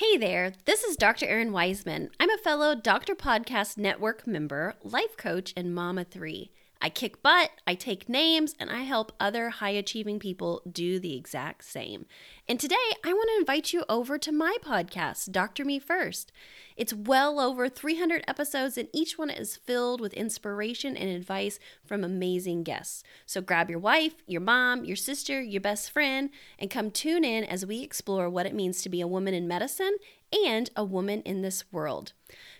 Hey there, this is Dr. Errin Weisman. I'm a fellow Doctor Podcast Network member, life coach, and mama three. I kick butt, I take names, and I help other high achieving people do the exact same. And today I want to invite you over to my podcast, Dr. Me First. It's well over 300 episodes, and each one is filled with inspiration and advice from amazing guests. So grab your wife, your mom, your sister, your best friend, and come tune in as we explore what it means to be a woman in medicine and a woman in this world.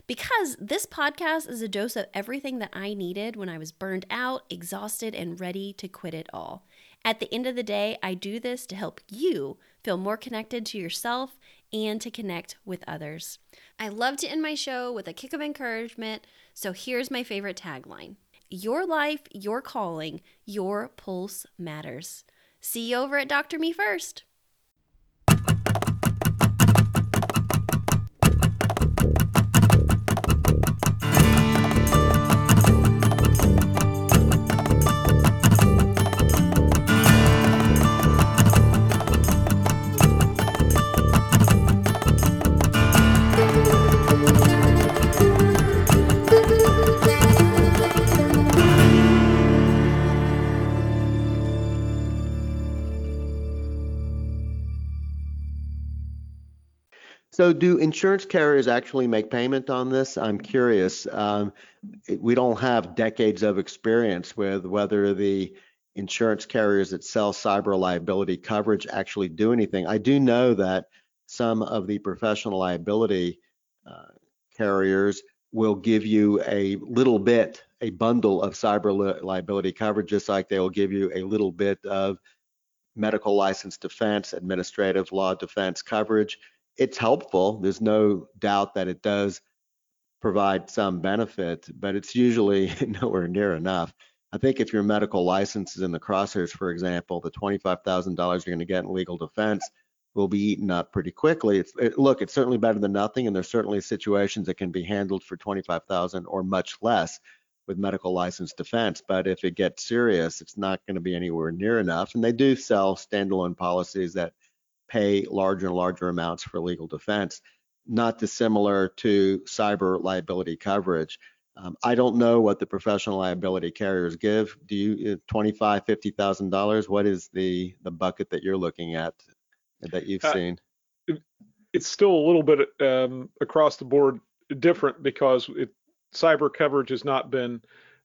Because this podcast is a dose of everything that I needed when I was burned out, exhausted, and ready to quit it all. At the end of the day, I do this to help you feel more connected to yourself and to connect with others. I love to end my show with a kick of encouragement, so here's my favorite tagline Your life, your calling, your pulse matters. See you over at Dr. Me First. So, do insurance carriers actually make payment on this? I'm curious. Um, we don't have decades of experience with whether the insurance carriers that sell cyber liability coverage actually do anything. I do know that some of the professional liability uh, carriers will give you a little bit, a bundle of cyber li- liability coverage, just like they will give you a little bit of medical license defense, administrative law defense coverage it's helpful. There's no doubt that it does provide some benefit, but it's usually nowhere near enough. I think if your medical license is in the crosshairs, for example, the $25,000 you're going to get in legal defense will be eaten up pretty quickly. It's, it, look, it's certainly better than nothing, and there's certainly situations that can be handled for $25,000 or much less with medical license defense. But if it gets serious, it's not going to be anywhere near enough. And they do sell standalone policies that pay larger and larger amounts for legal defense, not dissimilar to cyber liability coverage. Um, I don't know what the professional liability carriers give. Do you uh, twenty-five, fifty thousand dollars? What is the the bucket that you're looking at that you've uh, seen? It's still a little bit um, across the board different because it, cyber coverage has not been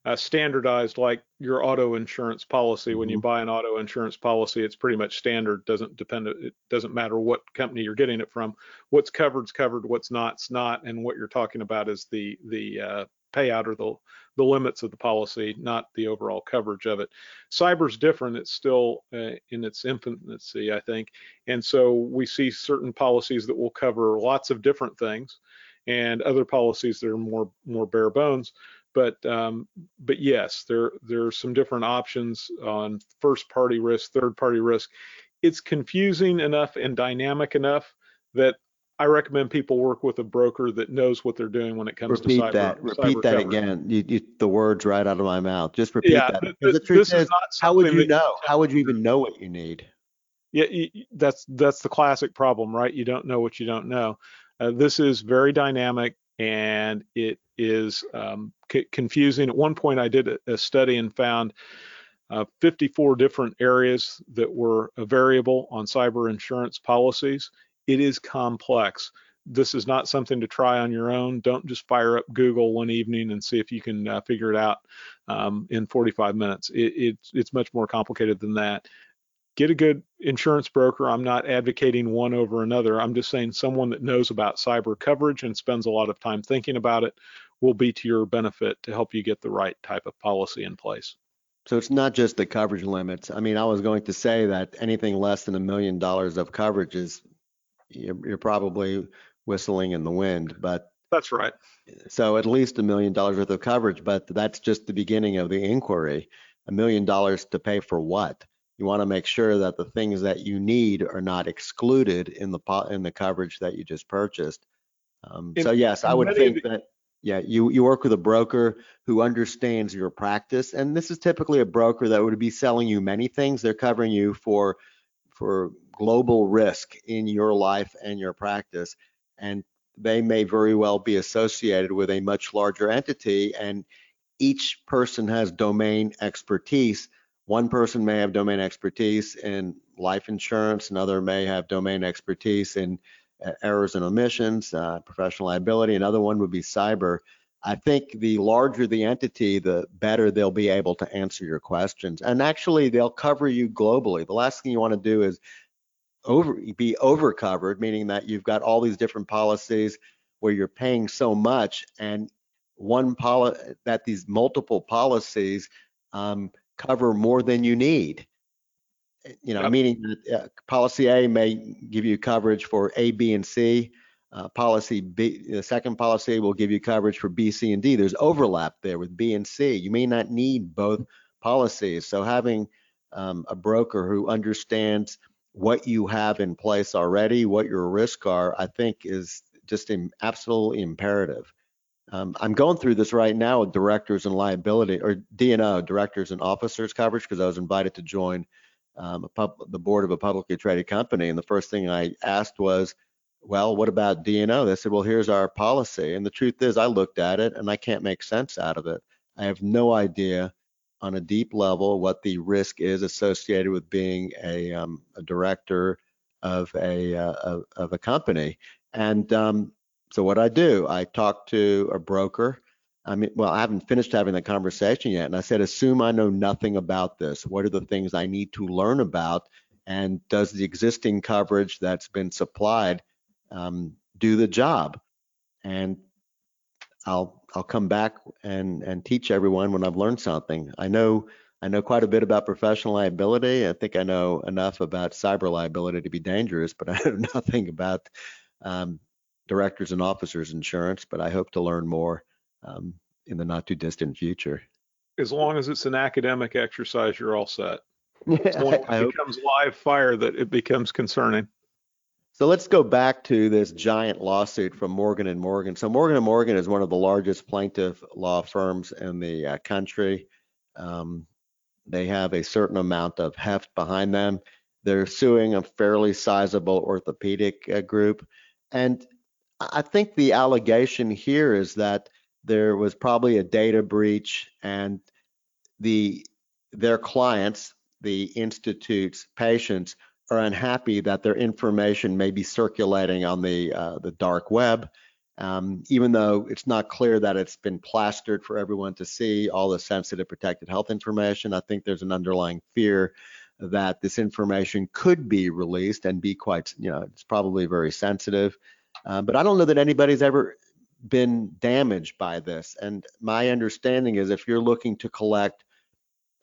uh, standardized like your auto insurance policy. When you mm-hmm. buy an auto insurance policy, it's pretty much standard. Doesn't depend. It doesn't matter what company you're getting it from. What's covered's covered. What's not's not. And what you're talking about is the the uh, payout or the the limits of the policy, not the overall coverage of it. Cyber's different. It's still uh, in its infancy, I think. And so we see certain policies that will cover lots of different things, and other policies that are more more bare bones but um, but yes, there there are some different options on first party risk, third party risk. It's confusing enough and dynamic enough that I recommend people work with a broker that knows what they're doing when it comes repeat to cyber. That. Repeat cyber that coverage. again. You, you, the words right out of my mouth. Just repeat yeah, that. Th- the truth is, is how would you know? How would you even know what you need? Yeah, you, that's that's the classic problem, right? You don't know what you don't know. Uh, this is very dynamic and it is um, c- confusing. At one point, I did a, a study and found uh, 54 different areas that were a variable on cyber insurance policies. It is complex. This is not something to try on your own. Don't just fire up Google one evening and see if you can uh, figure it out um, in 45 minutes. It, it, it's much more complicated than that get a good insurance broker. I'm not advocating one over another. I'm just saying someone that knows about cyber coverage and spends a lot of time thinking about it will be to your benefit to help you get the right type of policy in place. So it's not just the coverage limits. I mean, I was going to say that anything less than a million dollars of coverage is you're, you're probably whistling in the wind, but that's right. So at least a million dollars worth of coverage, but that's just the beginning of the inquiry. A million dollars to pay for what? You want to make sure that the things that you need are not excluded in the in the coverage that you just purchased. Um, so yes, I would think that yeah, you you work with a broker who understands your practice, and this is typically a broker that would be selling you many things. They're covering you for for global risk in your life and your practice. and they may very well be associated with a much larger entity and each person has domain expertise. One person may have domain expertise in life insurance, another may have domain expertise in uh, errors and omissions, uh, professional liability, another one would be cyber. I think the larger the entity, the better they'll be able to answer your questions. And actually, they'll cover you globally. The last thing you want to do is over be over covered, meaning that you've got all these different policies where you're paying so much and one policy that these multiple policies um, cover more than you need. You know, yep. meaning that uh, policy A may give you coverage for A, B, and C. Uh, policy B, the second policy will give you coverage for B, C, and D. There's overlap there with B and C. You may not need both policies. So having um, a broker who understands what you have in place already, what your risks are, I think is just Im- absolutely imperative. Um, I'm going through this right now with directors and liability or D&O, directors and officers coverage, because I was invited to join um, pub, the board of a publicly traded company. And the first thing I asked was, well, what about D&O? They said, well, here's our policy. And the truth is, I looked at it and I can't make sense out of it. I have no idea on a deep level what the risk is associated with being a, um, a director of a uh, of, of, a company. And um, so what I do, I talk to a broker. I mean, well, I haven't finished having the conversation yet, and I said, assume I know nothing about this. What are the things I need to learn about? And does the existing coverage that's been supplied um, do the job? And I'll I'll come back and and teach everyone when I've learned something. I know I know quite a bit about professional liability. I think I know enough about cyber liability to be dangerous, but I know nothing about um, directors and officers insurance. But I hope to learn more um, in the not too distant future. As long as it's an academic exercise, you're all set. When it becomes live fire that it becomes concerning. So let's go back to this giant lawsuit from Morgan and Morgan. So Morgan and Morgan is one of the largest plaintiff law firms in the uh, country. Um, they have a certain amount of heft behind them. They're suing a fairly sizable orthopedic uh, group, and I think the allegation here is that there was probably a data breach, and the their clients, the institute's patients, are unhappy that their information may be circulating on the uh, the dark web, um, even though it's not clear that it's been plastered for everyone to see all the sensitive protected health information. I think there's an underlying fear that this information could be released and be quite, you know, it's probably very sensitive. Uh, but I don't know that anybody's ever been damaged by this. And my understanding is if you're looking to collect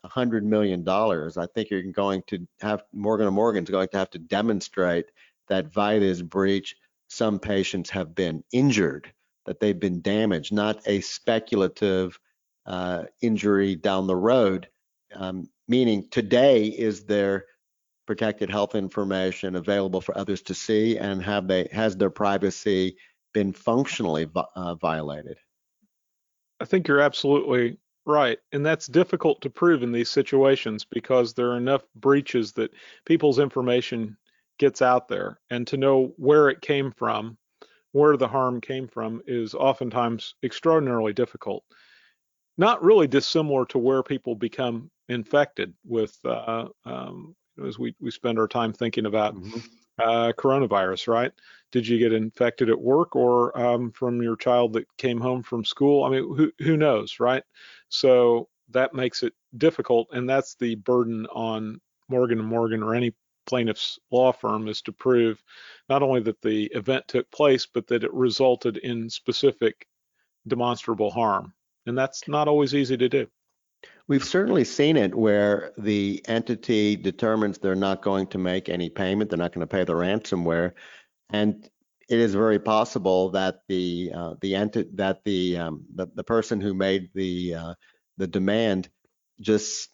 $100 million, I think you're going to have Morgan & Morgan's going to have to demonstrate that via this breach, some patients have been injured, that they've been damaged, not a speculative uh, injury down the road. Um, meaning today is their protected health information available for others to see, and have they has their privacy been functionally uh, violated? I think you're absolutely Right. And that's difficult to prove in these situations because there are enough breaches that people's information gets out there. And to know where it came from, where the harm came from, is oftentimes extraordinarily difficult. Not really dissimilar to where people become infected with, uh, um, as we, we spend our time thinking about mm-hmm uh, coronavirus, right? Did you get infected at work or um, from your child that came home from school? I mean, who who knows, right? So that makes it difficult, and that's the burden on Morgan and Morgan or any plaintiff's law firm is to prove not only that the event took place, but that it resulted in specific demonstrable harm, and that's not always easy to do. We've certainly seen it where the entity determines they're not going to make any payment, they're not going to pay the ransomware, and it is very possible that the uh, the enti- that the, um, the the person who made the uh, the demand just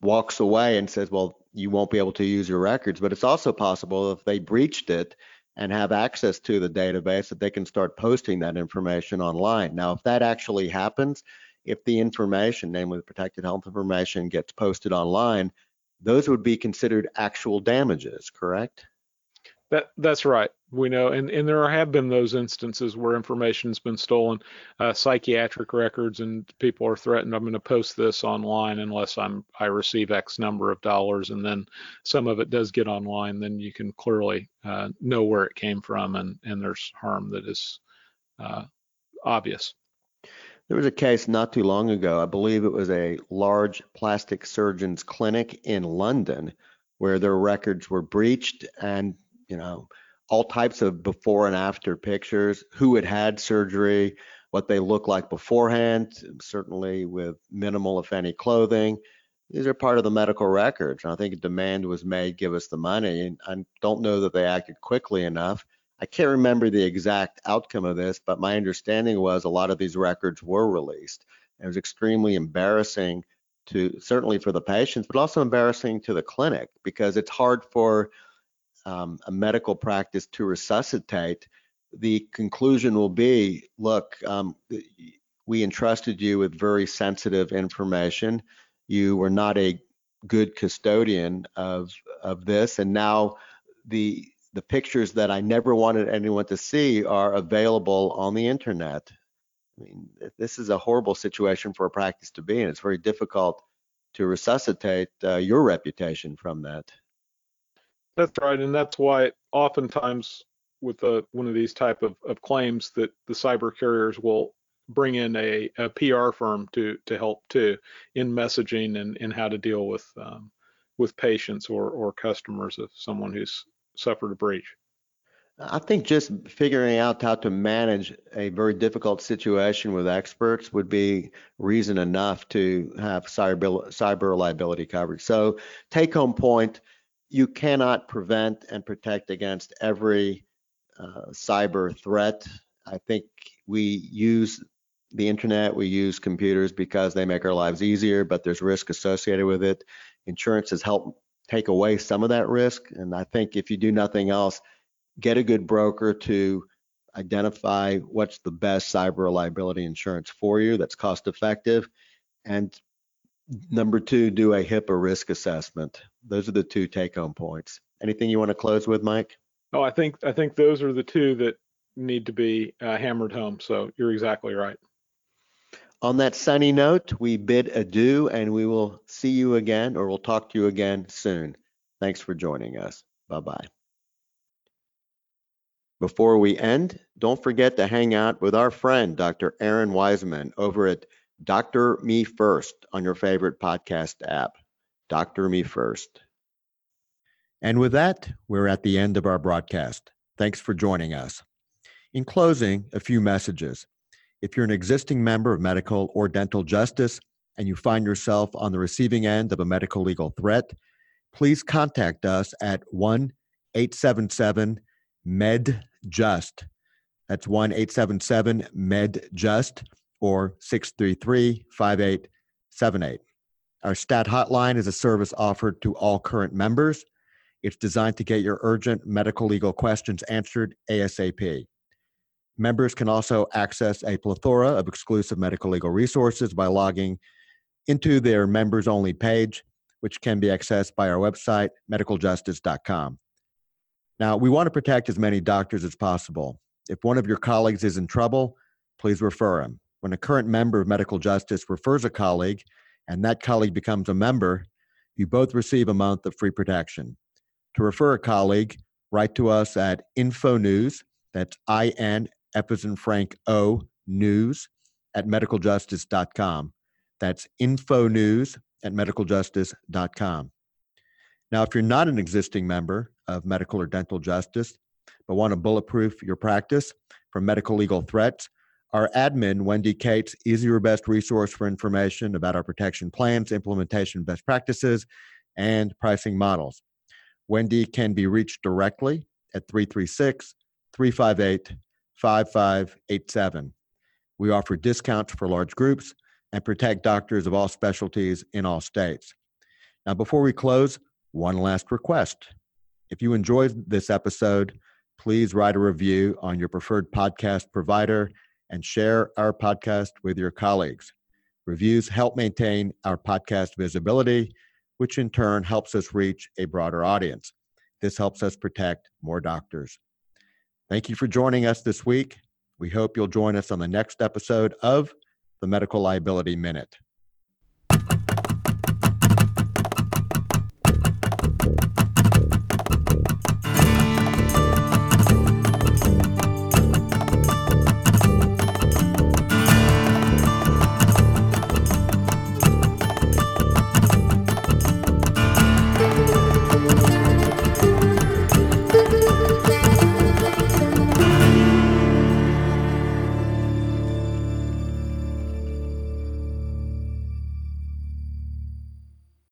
walks away and says, "Well, you won't be able to use your records." But it's also possible if they breached it and have access to the database that they can start posting that information online. Now, if that actually happens, if the information, namely the protected health information, gets posted online, those would be considered actual damages, correct? That that's right. We know, and, and there have been those instances where information's been stolen, uh, psychiatric records, and people are threatened. I'm going to post this online unless I'm I receive X number of dollars, and then some of it does get online. Then you can clearly uh, know where it came from, and and there's harm that is uh, obvious. There was a case not too long ago. I believe it was a large plastic surgeon's clinic in London where their records were breached and you know, all types of before and after pictures, who had had surgery, what they look like beforehand, certainly with minimal, if any, clothing. These are part of the medical records. And I think a demand was made, give us the money. And I don't know that they acted quickly enough. I can't remember the exact outcome of this, but my understanding was a lot of these records were released. It was extremely embarrassing to certainly for the patients, but also embarrassing to the clinic because it's hard for um, a medical practice to resuscitate, the conclusion will be, look, um, we entrusted you with very sensitive information. You were not a good custodian of of this, and now the the pictures that I never wanted anyone to see are available on the internet. I mean, this is a horrible situation for a practice to be in. It's very difficult to resuscitate uh, your reputation from that. That's right, and that's why oftentimes with a, one of these type of, of claims that the cyber carriers will bring in a, a PR firm to to help too in messaging and, and how to deal with um, with patients or or customers of someone who's suffered a breach. I think just figuring out how to manage a very difficult situation with experts would be reason enough to have cyber cyber liability coverage. So take home point you cannot prevent and protect against every uh, cyber threat. I think we use the internet, we use computers because they make our lives easier, but there's risk associated with it. Insurance has helped take away some of that risk. And I think if you do nothing else, get a good broker to identify what's the best cyber liability insurance for you that's cost effective and Number two, do a HIPAA risk assessment. Those are the two take-home points. Anything you want to close with, Mike? Oh, I think I think those are the two that need to be uh, hammered home. So you're exactly right. On that sunny note, we bid adieu and we will see you again or we'll talk to you again soon. Thanks for joining us. Bye bye. Before we end, don't forget to hang out with our friend, Dr. Errin Weisman, over at Doctor Me First on your favorite podcast app. Doctor Me First. And with that, we're at the end of our broadcast. Thanks for joining us. In closing, a few messages. If you're an existing member of medical or dental justice and you find yourself on the receiving end of a medical legal threat, please contact us at 1 877 MedJust. That's 1 877 MedJust or 633 5878. Our STAT hotline is a service offered to all current members. It's designed to get your urgent medical legal questions answered ASAP. Members can also access a plethora of exclusive medical legal resources by logging into their members only page, which can be accessed by our website, medicaljustice.com. Now, we want to protect as many doctors as possible. If one of your colleagues is in trouble, please refer him. When a current member of medical justice refers a colleague and that colleague becomes a member, you both receive a month of free protection. To refer a colleague, write to us at info news, that's I N As in Frank O news at medicaljustice.com. That's info news at medicaljustice.com. Now, if you're not an existing member of medical or dental justice, but want to bulletproof your practice from medical legal threats, our admin, Wendy Cates, is your best resource for information about our protection plans, implementation best practices, and pricing models. Wendy can be reached directly at 336 358 5587. We offer discounts for large groups and protect doctors of all specialties in all states. Now, before we close, one last request. If you enjoyed this episode, please write a review on your preferred podcast provider and share our podcast with your colleagues. Reviews help maintain our podcast visibility, which in turn helps us reach a broader audience. This helps us protect more doctors. Thank you for joining us this week. We hope you'll join us on the next episode of the Medical Liability Minute.